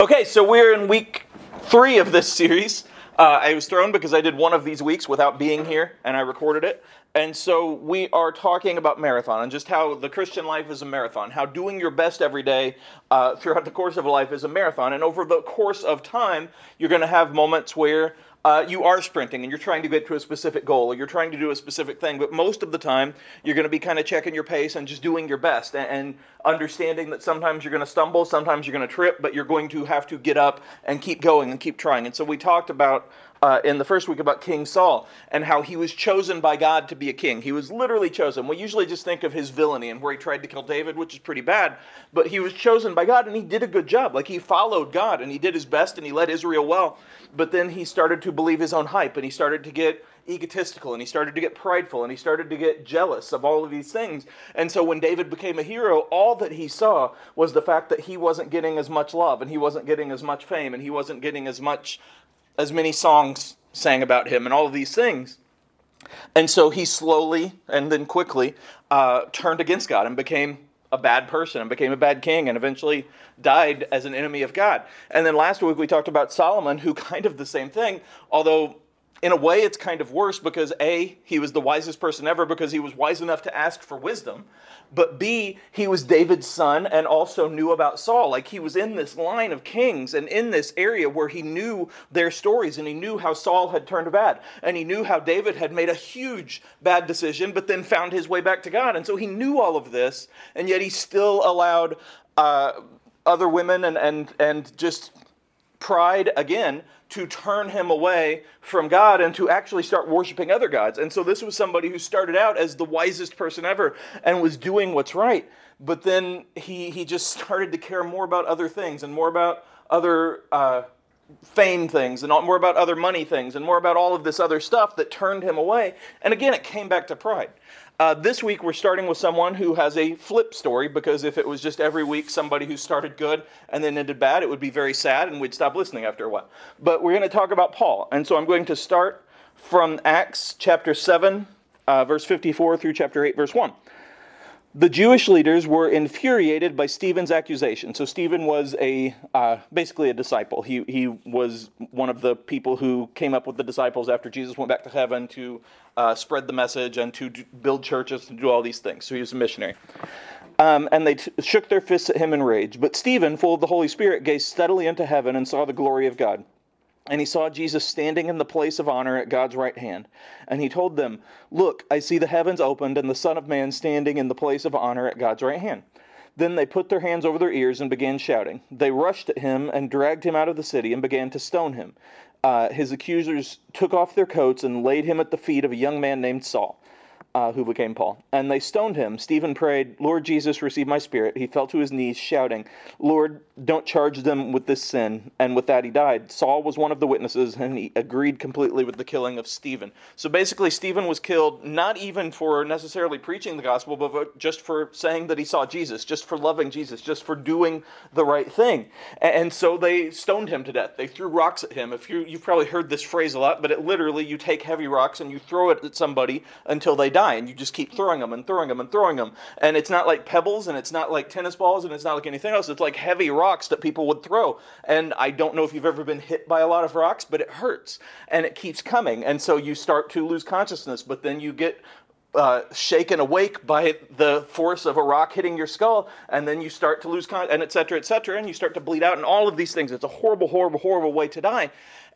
Okay, so we're in week three of this series. Uh, I was thrown because I did one of these weeks without being here, and I recorded it. And so we are talking about marathon and just how the Christian life is a marathon, how doing your best every day uh, throughout the course of a life is a marathon. And over the course of time, you're going to have moments where uh, you are sprinting and you're trying to get to a specific goal or you're trying to do a specific thing, but most of the time you're going to be kind of checking your pace and just doing your best and, and understanding that sometimes you're going to stumble, sometimes you're going to trip, but you're going to have to get up and keep going and keep trying. And so we talked about uh, in the first week about King Saul and how he was chosen by God to be a king. He was literally chosen. We usually just think of his villainy and where he tried to kill David, which is pretty bad, but he was chosen by God and he did a good job. Like he followed God and he did his best and he led Israel well. But then he started to believe his own hype and he started to get egotistical and he started to get prideful and he started to get jealous of all of these things. And so when David became a hero, all that he saw was the fact that he wasn't getting as much love and he wasn't getting as much fame and he wasn't getting as much as many songs sang about him and all of these things. And so he slowly and then quickly uh, turned against God and became a bad person and became a bad king and eventually died as an enemy of God. And then last week we talked about Solomon, who kind of the same thing, although in a way it's kind of worse because A, he was the wisest person ever because he was wise enough to ask for wisdom but B, he was David's son and also knew about Saul. Like he was in this line of kings and in this area where he knew their stories and he knew how Saul had turned bad and he knew how David had made a huge bad decision but then found his way back to God. And so he knew all of this and yet he still allowed uh, other women and, and, and just pride again to turn him away from God and to actually start worshiping other gods. And so this was somebody who started out as the wisest person ever and was doing what's right. But then he, he just started to care more about other things and more about other uh, fame things and more about other money things and more about all of this other stuff that turned him away. And again, it came back to pride. Uh, this week, we're starting with someone who has a flip story because if it was just every week somebody who started good and then ended bad, it would be very sad and we'd stop listening after a while. But we're going to talk about Paul. And so I'm going to start from Acts chapter 7, uh, verse 54 through chapter 8, verse 1 the Jewish leaders were infuriated by Stephen's accusation. So Stephen was a uh, basically a disciple. He he was one of the people who came up with the disciples after Jesus went back to heaven to uh, spread the message and to do, build churches and do all these things. So he was a missionary. Um, and they t- shook their fists at him in rage. But Stephen, full of the Holy Spirit, gazed steadily into heaven and saw the glory of God and he saw Jesus standing in the place of honor at God's right hand. And he told them, Look, I see the heavens opened and the Son of Man standing in the place of honor at God's right hand. Then they put their hands over their ears and began shouting. They rushed at him and dragged him out of the city and began to stone him. Uh, his accusers took off their coats and laid him at the feet of a young man named Saul uh, who became Paul. And they stoned him. Stephen prayed, Lord Jesus, receive my spirit. He fell to his knees, shouting, Lord, don't charge them with this sin. And with that, he died. Saul was one of the witnesses, and he agreed completely with the killing of Stephen. So basically, Stephen was killed not even for necessarily preaching the gospel, but just for saying that he saw Jesus, just for loving Jesus, just for doing the right thing. And so they stoned him to death. They threw rocks at him. If you, you've probably heard this phrase a lot, but it literally, you take heavy rocks and you throw it at somebody until they die die, and you just keep throwing them and throwing them and throwing them. And it's not like pebbles, and it's not like tennis balls, and it's not like anything else. It's like heavy rocks that people would throw. And I don't know if you've ever been hit by a lot of rocks, but it hurts, and it keeps coming. And so you start to lose consciousness, but then you get uh, shaken awake by the force of a rock hitting your skull, and then you start to lose con- and et cetera, et cetera, and you start to bleed out, and all of these things. It's a horrible, horrible, horrible way to die.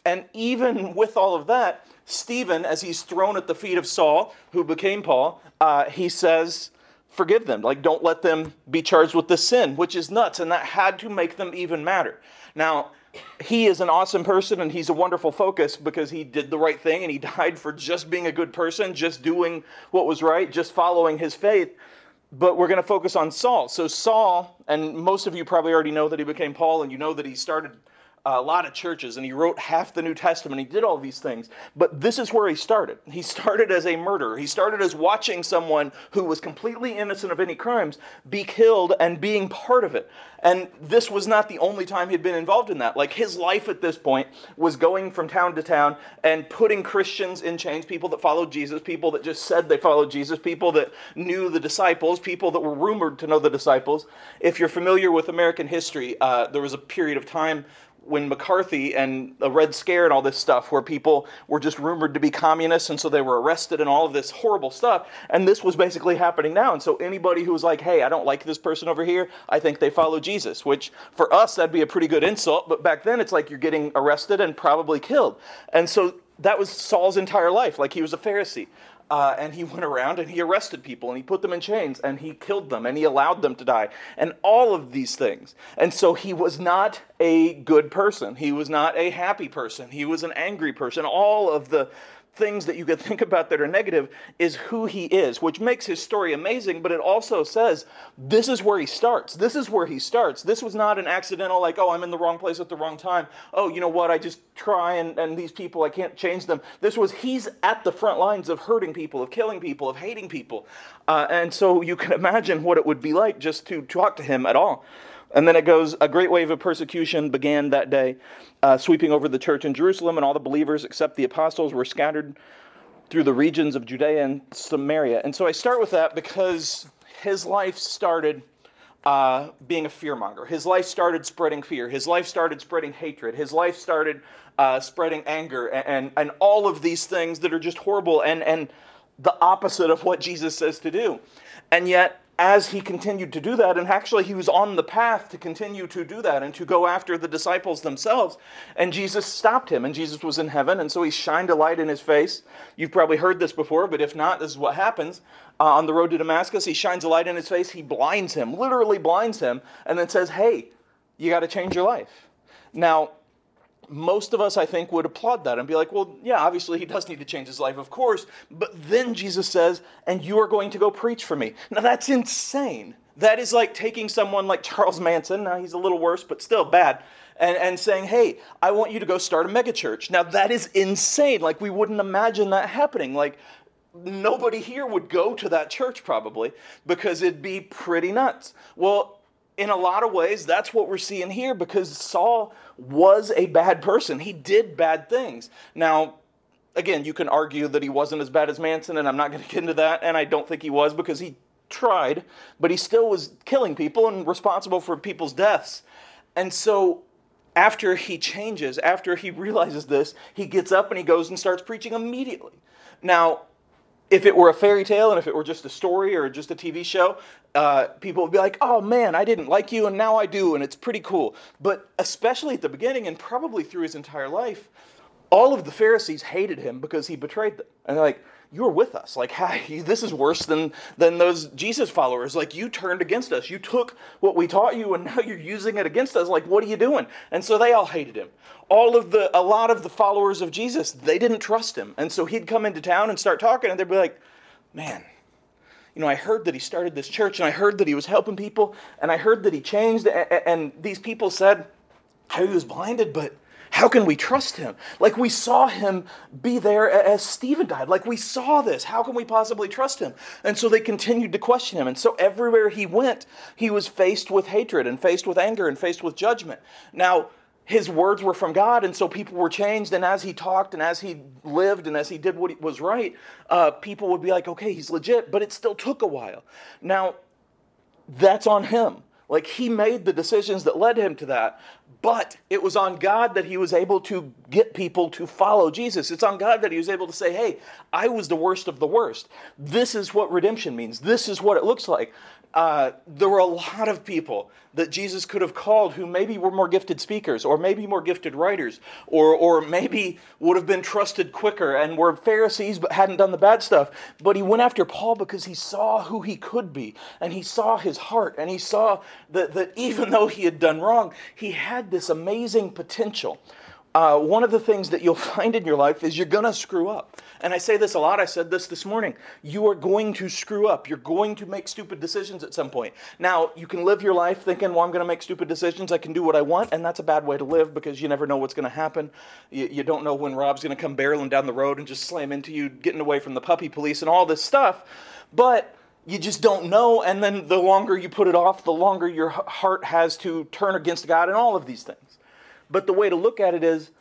And even with all of that, Stephen, as he's thrown at the feet of Saul, who became Paul, uh, he says, Forgive them. Like, don't let them be charged with the sin, which is nuts. And that had to make them even madder. Now, he is an awesome person and he's a wonderful focus because he did the right thing and he died for just being a good person, just doing what was right, just following his faith. But we're going to focus on Saul. So, Saul, and most of you probably already know that he became Paul and you know that he started a lot of churches and he wrote half the New Testament. He did all these things. But this is where he started. He started as a murderer. He started as watching someone who was completely innocent of any crimes be killed and being part of it. And this was not the only time he'd been involved in that. Like his life at this point was going from town to town and putting Christians in chains, people that followed Jesus, people that just said they followed Jesus, people that knew the disciples, people that were rumored to know the disciples. If you're familiar with American history, uh, there was a period of time when McCarthy and the Red Scare and all this stuff, where people were just rumored to be communists, and so they were arrested and all of this horrible stuff. And this was basically happening now. And so anybody who was like, "Hey, I don't like this person over here. I think they follow Jesus," which for us that'd be a pretty good insult, but back then it's like you're getting arrested and probably killed. And so that was Saul's entire life. Like he was a Pharisee. Uh, and he went around and he arrested people and he put them in chains and he killed them and he allowed them to die and all of these things. And so he was not a good person. He was not a happy person. He was an angry person. All of the things that you could think about that are negative is who he is, which makes his story amazing, but it also says this is where he starts. This is where he starts. This was not an accidental, like, oh, I'm in the wrong place at the wrong time. Oh, you know what? I just try and, and these people, I can't change them. This was, he's at the front lines of hurting people, of killing people, of hating people. Uh, and so you can imagine what it would be like just to talk to him at all. And then it goes, a great wave of persecution began that day, uh, sweeping over the church in Jerusalem, and all the believers except the apostles were scattered through the regions of Judea and Samaria. And so I start with that because his life started uh, being a fearmonger. His life started spreading fear. His life started spreading hatred. His life started uh, spreading anger and, and, and all of these things that are just horrible and, and the opposite of what Jesus says to do. And yet, as he continued to do that, and actually he was on the path to continue to do that and to go after the disciples themselves, and Jesus stopped him, and Jesus was in heaven, and so he shined a light in his face. You've probably heard this before, but if not, this is what happens. Uh, on the road to Damascus, he shines a light in his face, he blinds him, literally blinds him, and then says, Hey, you got to change your life. Now, most of us, I think, would applaud that and be like, well, yeah, obviously he does need to change his life, of course. But then Jesus says, and you are going to go preach for me. Now that's insane. That is like taking someone like Charles Manson, now he's a little worse, but still bad, and, and saying, hey, I want you to go start a megachurch. Now that is insane. Like we wouldn't imagine that happening. Like nobody here would go to that church probably because it'd be pretty nuts. Well, in a lot of ways, that's what we're seeing here because Saul was a bad person. He did bad things. Now, again, you can argue that he wasn't as bad as Manson, and I'm not going to get into that, and I don't think he was because he tried, but he still was killing people and responsible for people's deaths. And so, after he changes, after he realizes this, he gets up and he goes and starts preaching immediately. Now, if it were a fairy tale and if it were just a story or just a TV show, uh, people would be like, oh man, I didn't like you and now I do, and it's pretty cool. But especially at the beginning and probably through his entire life, all of the Pharisees hated him because he betrayed them. And they're like, you're with us. Like, hi, this is worse than, than those Jesus followers. Like, you turned against us. You took what we taught you and now you're using it against us. Like, what are you doing? And so they all hated him. All of the, a lot of the followers of Jesus, they didn't trust him. And so he'd come into town and start talking and they'd be like, man, you know, I heard that he started this church and I heard that he was helping people and I heard that he changed. And these people said he was blinded, but how can we trust him? Like we saw him be there as Stephen died. Like we saw this. How can we possibly trust him? And so they continued to question him. And so everywhere he went, he was faced with hatred and faced with anger and faced with judgment. Now, his words were from God, and so people were changed. And as he talked and as he lived and as he did what was right, uh, people would be like, okay, he's legit, but it still took a while. Now, that's on him. Like he made the decisions that led him to that. But it was on God that he was able to get people to follow Jesus. It's on God that he was able to say, hey, I was the worst of the worst. This is what redemption means. This is what it looks like uh, there were a lot of people that Jesus could have called who maybe were more gifted speakers, or maybe more gifted writers, or, or maybe would have been trusted quicker and were Pharisees but hadn't done the bad stuff. But he went after Paul because he saw who he could be, and he saw his heart, and he saw that, that even though he had done wrong, he had this amazing potential. Uh, one of the things that you'll find in your life is you're going to screw up. And I say this a lot. I said this this morning. You are going to screw up. You're going to make stupid decisions at some point. Now, you can live your life thinking, well, I'm going to make stupid decisions. I can do what I want. And that's a bad way to live because you never know what's going to happen. You, you don't know when Rob's going to come barreling down the road and just slam into you, getting away from the puppy police and all this stuff. But you just don't know. And then the longer you put it off, the longer your heart has to turn against God and all of these things. But the way to look at it is,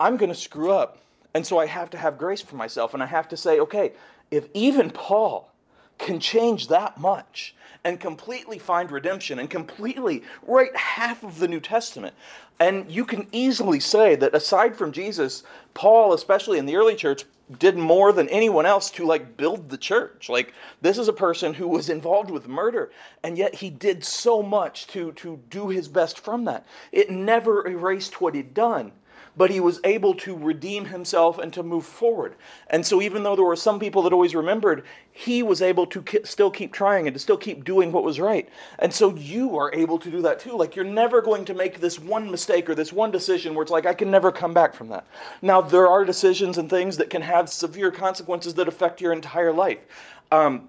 I'm going to screw up. And so I have to have grace for myself. And I have to say, okay, if even Paul can change that much and completely find redemption and completely write half of the New Testament, and you can easily say that aside from Jesus, Paul, especially in the early church, did more than anyone else to like build the church. Like this is a person who was involved with murder and yet he did so much to to do his best from that. It never erased what he'd done but he was able to redeem himself and to move forward. And so, even though there were some people that always remembered, he was able to ki- still keep trying and to still keep doing what was right. And so, you are able to do that too. Like, you're never going to make this one mistake or this one decision where it's like, I can never come back from that. Now, there are decisions and things that can have severe consequences that affect your entire life. Um,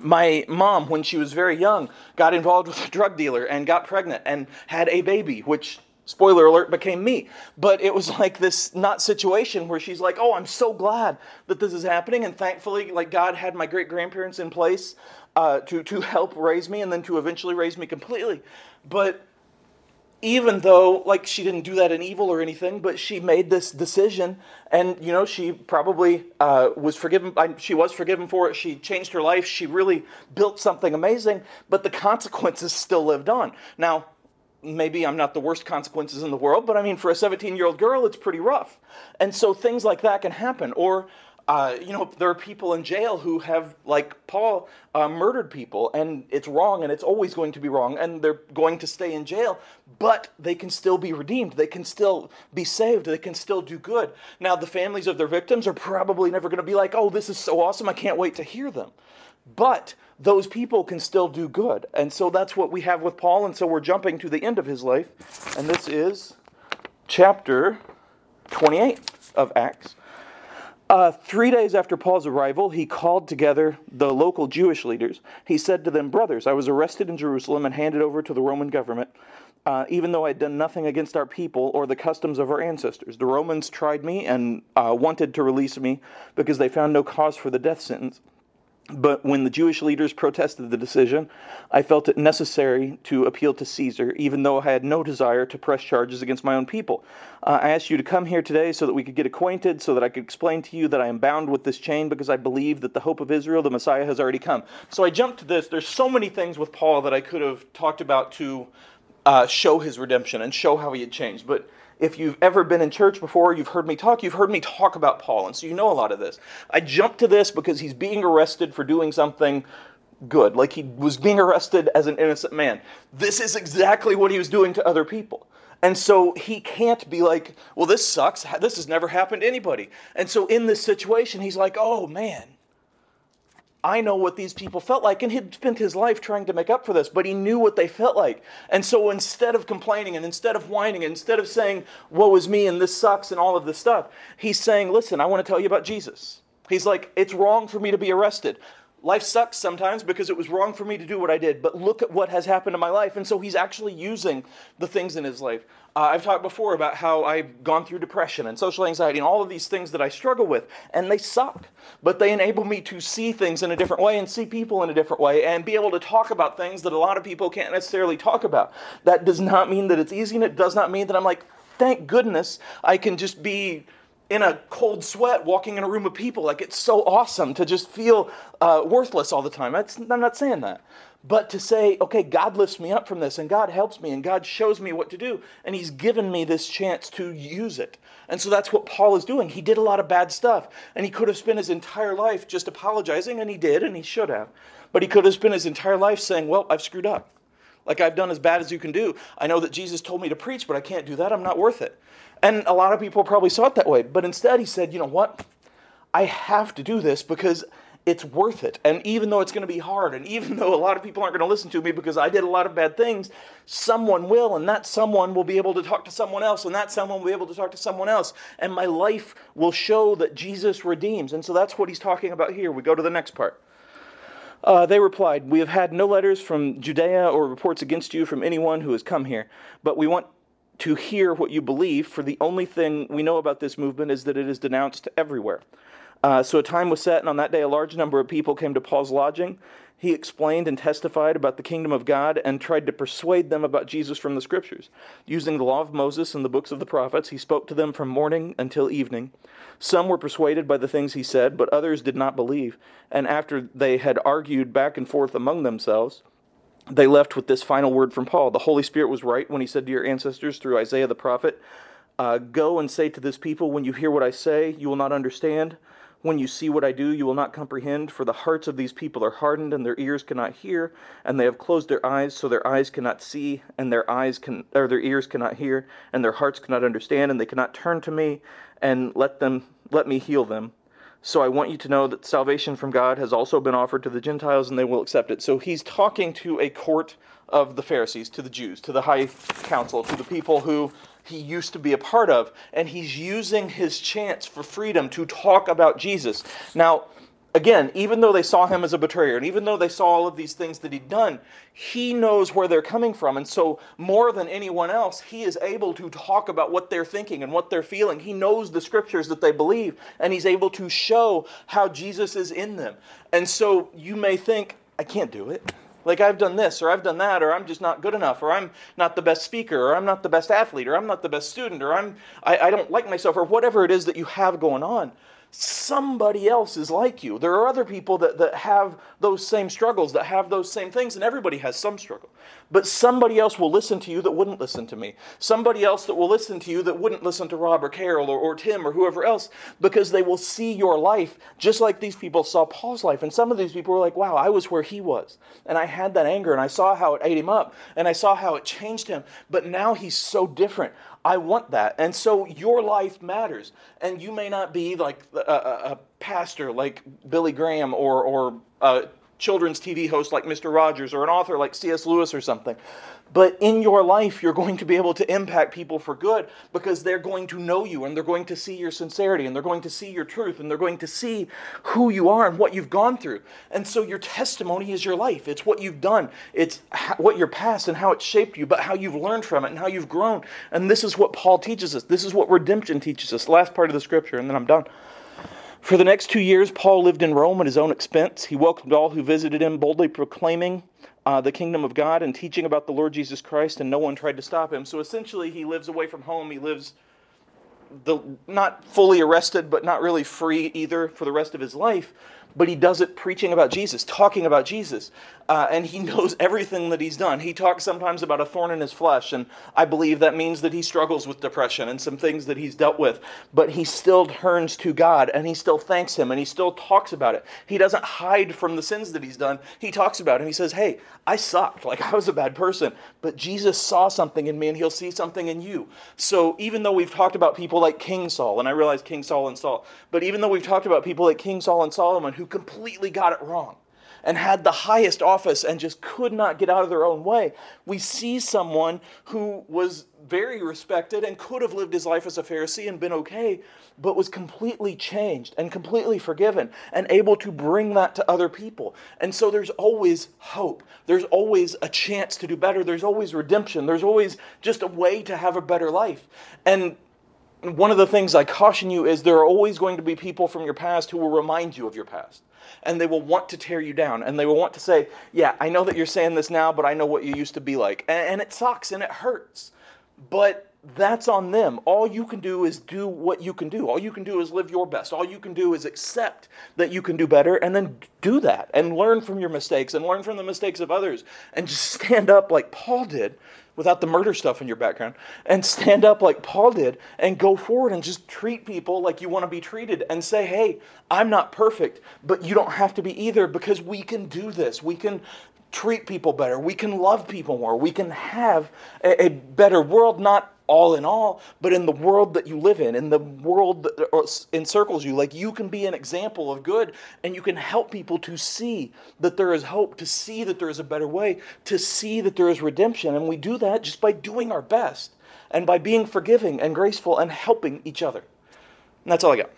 my mom, when she was very young, got involved with a drug dealer and got pregnant and had a baby, which spoiler alert, became me. But it was like this not situation where she's like, oh, I'm so glad that this is happening. And thankfully, like God had my great grandparents in place uh, to, to help raise me and then to eventually raise me completely. But even though like she didn't do that in evil or anything but she made this decision and you know she probably uh, was forgiven she was forgiven for it she changed her life she really built something amazing but the consequences still lived on now maybe I'm not the worst consequences in the world, but I mean, for a 17 year old girl, it's pretty rough. And so things like that can happen. Or, uh, you know, there are people in jail who have, like Paul, uh, murdered people, and it's wrong, and it's always going to be wrong, and they're going to stay in jail, but they can still be redeemed. They can still be saved. They can still do good. Now, the families of their victims are probably never going to be like, oh, this is so awesome, I can't wait to hear them. But those people can still do good. And so that's what we have with Paul. And so we're jumping to the end of his life. And this is chapter 28 of Acts. Uh, three days after Paul's arrival, he called together the local Jewish leaders. He said to them, Brothers, I was arrested in Jerusalem and handed over to the Roman government, uh, even though I had done nothing against our people or the customs of our ancestors. The Romans tried me and uh, wanted to release me because they found no cause for the death sentence. But when the Jewish leaders protested the decision, I felt it necessary to appeal to Caesar, even though I had no desire to press charges against my own people. Uh, I asked you to come here today so that we could get acquainted, so that I could explain to you that I am bound with this chain because I believe that the hope of Israel, the Messiah, has already come. So I jumped to this. There's so many things with Paul that I could have talked about to uh, show his redemption and show how he had changed. But if you've ever been in church before, you've heard me talk, you've heard me talk about Paul, and so you know a lot of this. I jumped to this because he's being arrested for doing something good, like he was being arrested as an innocent man. This is exactly what he was doing to other people. And so he can't be like, well, this sucks. This has never happened to anybody. And so in this situation, he's like, oh man, I know what these people felt like. And he'd spent his life trying to make up for this, but he knew what they felt like. And so instead of complaining and instead of whining and instead of saying, woe is me and this sucks and all of this stuff, he's saying, listen, I want to tell you about Jesus. He's like, it's wrong for me to be arrested. Life sucks sometimes because it was wrong for me to do what I did, but look at what has happened in my life. And so he's actually using the things in his life. Uh, I've talked before about how I've gone through depression and social anxiety and all of these things that I struggle with, and they suck. But they enable me to see things in a different way and see people in a different way and be able to talk about things that a lot of people can't necessarily talk about. That does not mean that it's easy, and it does not mean that I'm like, thank goodness I can just be in a cold sweat walking in a room of people. Like it's so awesome to just feel uh, worthless all the time. That's, I'm not saying that. But to say, okay, God lifts me up from this and God helps me and God shows me what to do and He's given me this chance to use it. And so that's what Paul is doing. He did a lot of bad stuff and he could have spent his entire life just apologizing and he did and he should have. But he could have spent his entire life saying, well, I've screwed up. Like I've done as bad as you can do. I know that Jesus told me to preach, but I can't do that. I'm not worth it. And a lot of people probably saw it that way. But instead, he said, you know what? I have to do this because it's worth it. And even though it's going to be hard, and even though a lot of people aren't going to listen to me because I did a lot of bad things, someone will, and that someone will be able to talk to someone else, and that someone will be able to talk to someone else. And my life will show that Jesus redeems. And so that's what he's talking about here. We go to the next part. Uh, they replied, We have had no letters from Judea or reports against you from anyone who has come here, but we want to hear what you believe, for the only thing we know about this movement is that it is denounced everywhere. Uh, so a time was set, and on that day a large number of people came to Paul's lodging. He explained and testified about the kingdom of God and tried to persuade them about Jesus from the scriptures. Using the law of Moses and the books of the prophets, he spoke to them from morning until evening. Some were persuaded by the things he said, but others did not believe. And after they had argued back and forth among themselves, they left with this final word from Paul. The Holy Spirit was right when he said to your ancestors through Isaiah the prophet, uh, Go and say to this people, when you hear what I say, you will not understand. When you see what I do, you will not comprehend, for the hearts of these people are hardened, and their ears cannot hear, and they have closed their eyes, so their eyes cannot see, and their eyes can or their ears cannot hear, and their hearts cannot understand, and they cannot turn to me and let them let me heal them. So I want you to know that salvation from God has also been offered to the Gentiles, and they will accept it. So he's talking to a court of the Pharisees, to the Jews, to the high council, to the people who he used to be a part of, and he's using his chance for freedom to talk about Jesus. Now, again, even though they saw him as a betrayer, and even though they saw all of these things that he'd done, he knows where they're coming from. And so, more than anyone else, he is able to talk about what they're thinking and what they're feeling. He knows the scriptures that they believe, and he's able to show how Jesus is in them. And so, you may think, I can't do it. Like I've done this, or I've done that, or I'm just not good enough, or I'm not the best speaker, or I'm not the best athlete, or I'm not the best student, or I'm I, I don't like myself, or whatever it is that you have going on somebody else is like you. There are other people that, that have those same struggles, that have those same things, and everybody has some struggle. But somebody else will listen to you that wouldn't listen to me. Somebody else that will listen to you that wouldn't listen to Rob or Carol or, or Tim or whoever else because they will see your life just like these people saw Paul's life. And some of these people were like, wow, I was where he was. And I had that anger and I saw how it ate him up and I saw how it changed him. But now he's so different. I want that. And so your life matters. And you may not be like a, a, a pastor like Billy Graham or, or a children's TV host like Mr. Rogers or an author like C.S. Lewis or something. But in your life, you're going to be able to impact people for good because they're going to know you and they're going to see your sincerity and they're going to see your truth and they're going to see who you are and what you've gone through. And so your testimony is your life. It's what you've done, it's what your past and how it shaped you, but how you've learned from it and how you've grown. And this is what Paul teaches us. This is what redemption teaches us. Last part of the scripture, and then I'm done. For the next two years, Paul lived in Rome at his own expense. He welcomed all who visited him, boldly proclaiming uh, the kingdom of God and teaching about the Lord Jesus Christ, and no one tried to stop him. So essentially, he lives away from home. He lives the not fully arrested, but not really free either for the rest of his life but he does it preaching about Jesus, talking about Jesus. Uh, and he knows everything that he's done. He talks sometimes about a thorn in his flesh, and I believe that means that he struggles with depression and some things that he's dealt with. But he still turns to God and he still thanks him and he still talks about it. He doesn't hide from the sins that he's done. He talks about it. He says, Hey, I sucked. Like I was a bad person, but Jesus saw something in me and he'll see something in you. So even though we've talked about people like King Saul, and I realize King Saul and Saul, but even though we've talked about people like King Saul and Solomon who completely got it wrong and had the highest office and just could not get out of their own way. We see someone who was very respected and could have lived his life as a Pharisee and been okay, but was completely changed and completely forgiven and able to bring that to other people. And so there's always hope. There's always a chance to do better. There's always redemption. There's always just a way to have a better life. And one of the things I caution you is there are always going to be people from your past who will remind you of your past. And they will want to tear you down. And they will want to say, Yeah, I know that you're saying this now, but I know what you used to be like. And, and it sucks and it hurts. But that's on them. All you can do is do what you can do. All you can do is live your best. All you can do is accept that you can do better and then do that and learn from your mistakes and learn from the mistakes of others and just stand up like Paul did without the murder stuff in your background and stand up like Paul did and go forward and just treat people like you want to be treated and say, hey, I'm not perfect, but you don't have to be either because we can do this. We can treat people better. We can love people more. We can have a, a better world, not all in all, but in the world that you live in, in the world that encircles you. Like you can be an example of good and you can help people to see that there is hope, to see that there is a better way, to see that there is redemption. And we do that just by doing our best and by being forgiving and graceful and helping each other. And that's all I got.